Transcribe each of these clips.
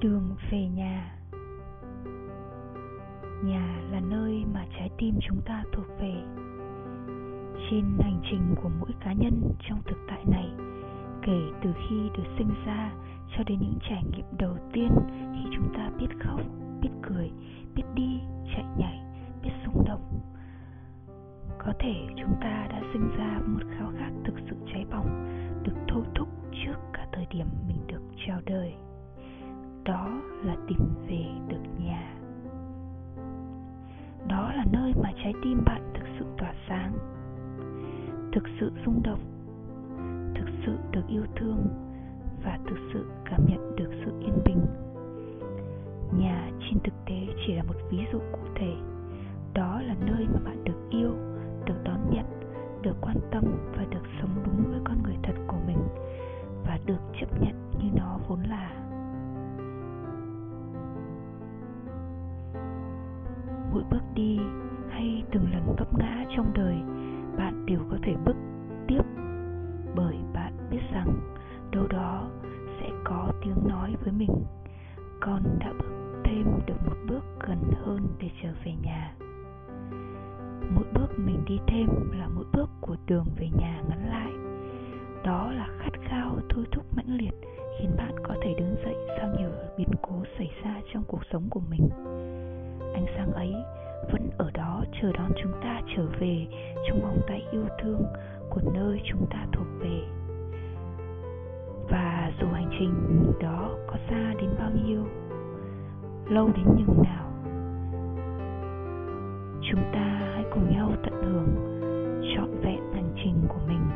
đường về nhà. Nhà là nơi mà trái tim chúng ta thuộc về. Trên hành trình của mỗi cá nhân trong thực tại này, kể từ khi được sinh ra cho đến những trải nghiệm đầu tiên khi chúng ta biết khóc, biết cười, biết đi, chạy nhảy, biết rung động, có thể chúng ta đã sinh ra một khao khát thực sự cháy bỏng, được thôi thúc trước cả thời điểm mình được chào đời đó là tìm về được nhà. Đó là nơi mà trái tim bạn thực sự tỏa sáng, thực sự rung động, thực sự được yêu thương và thực sự cảm nhận được sự yên bình. Nhà trên thực tế chỉ là một ví dụ cụ thể. Đó là nơi mà bạn được yêu, được đón nhận, được quan tâm và được sống mỗi bước đi hay từng lần vấp ngã trong đời, bạn đều có thể bước tiếp. Bởi bạn biết rằng đâu đó sẽ có tiếng nói với mình. Con đã bước thêm được một bước gần hơn để trở về nhà. Mỗi bước mình đi thêm là mỗi bước của đường về nhà ngắn lại. Đó là khát khao thôi thúc mãnh liệt khiến bạn có thể đứng dậy sau nhiều biến cố xảy ra trong cuộc sống của mình ánh sáng ấy vẫn ở đó chờ đón chúng ta trở về trong vòng tay yêu thương của nơi chúng ta thuộc về và dù hành trình đó có xa đến bao nhiêu, lâu đến nhường nào, chúng ta hãy cùng nhau tận hưởng trọn vẹn hành trình của mình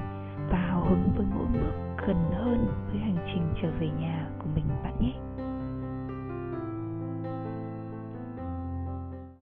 và hào hứng với mỗi bước gần hơn với hành trình trở về nhà của mình bạn nhé.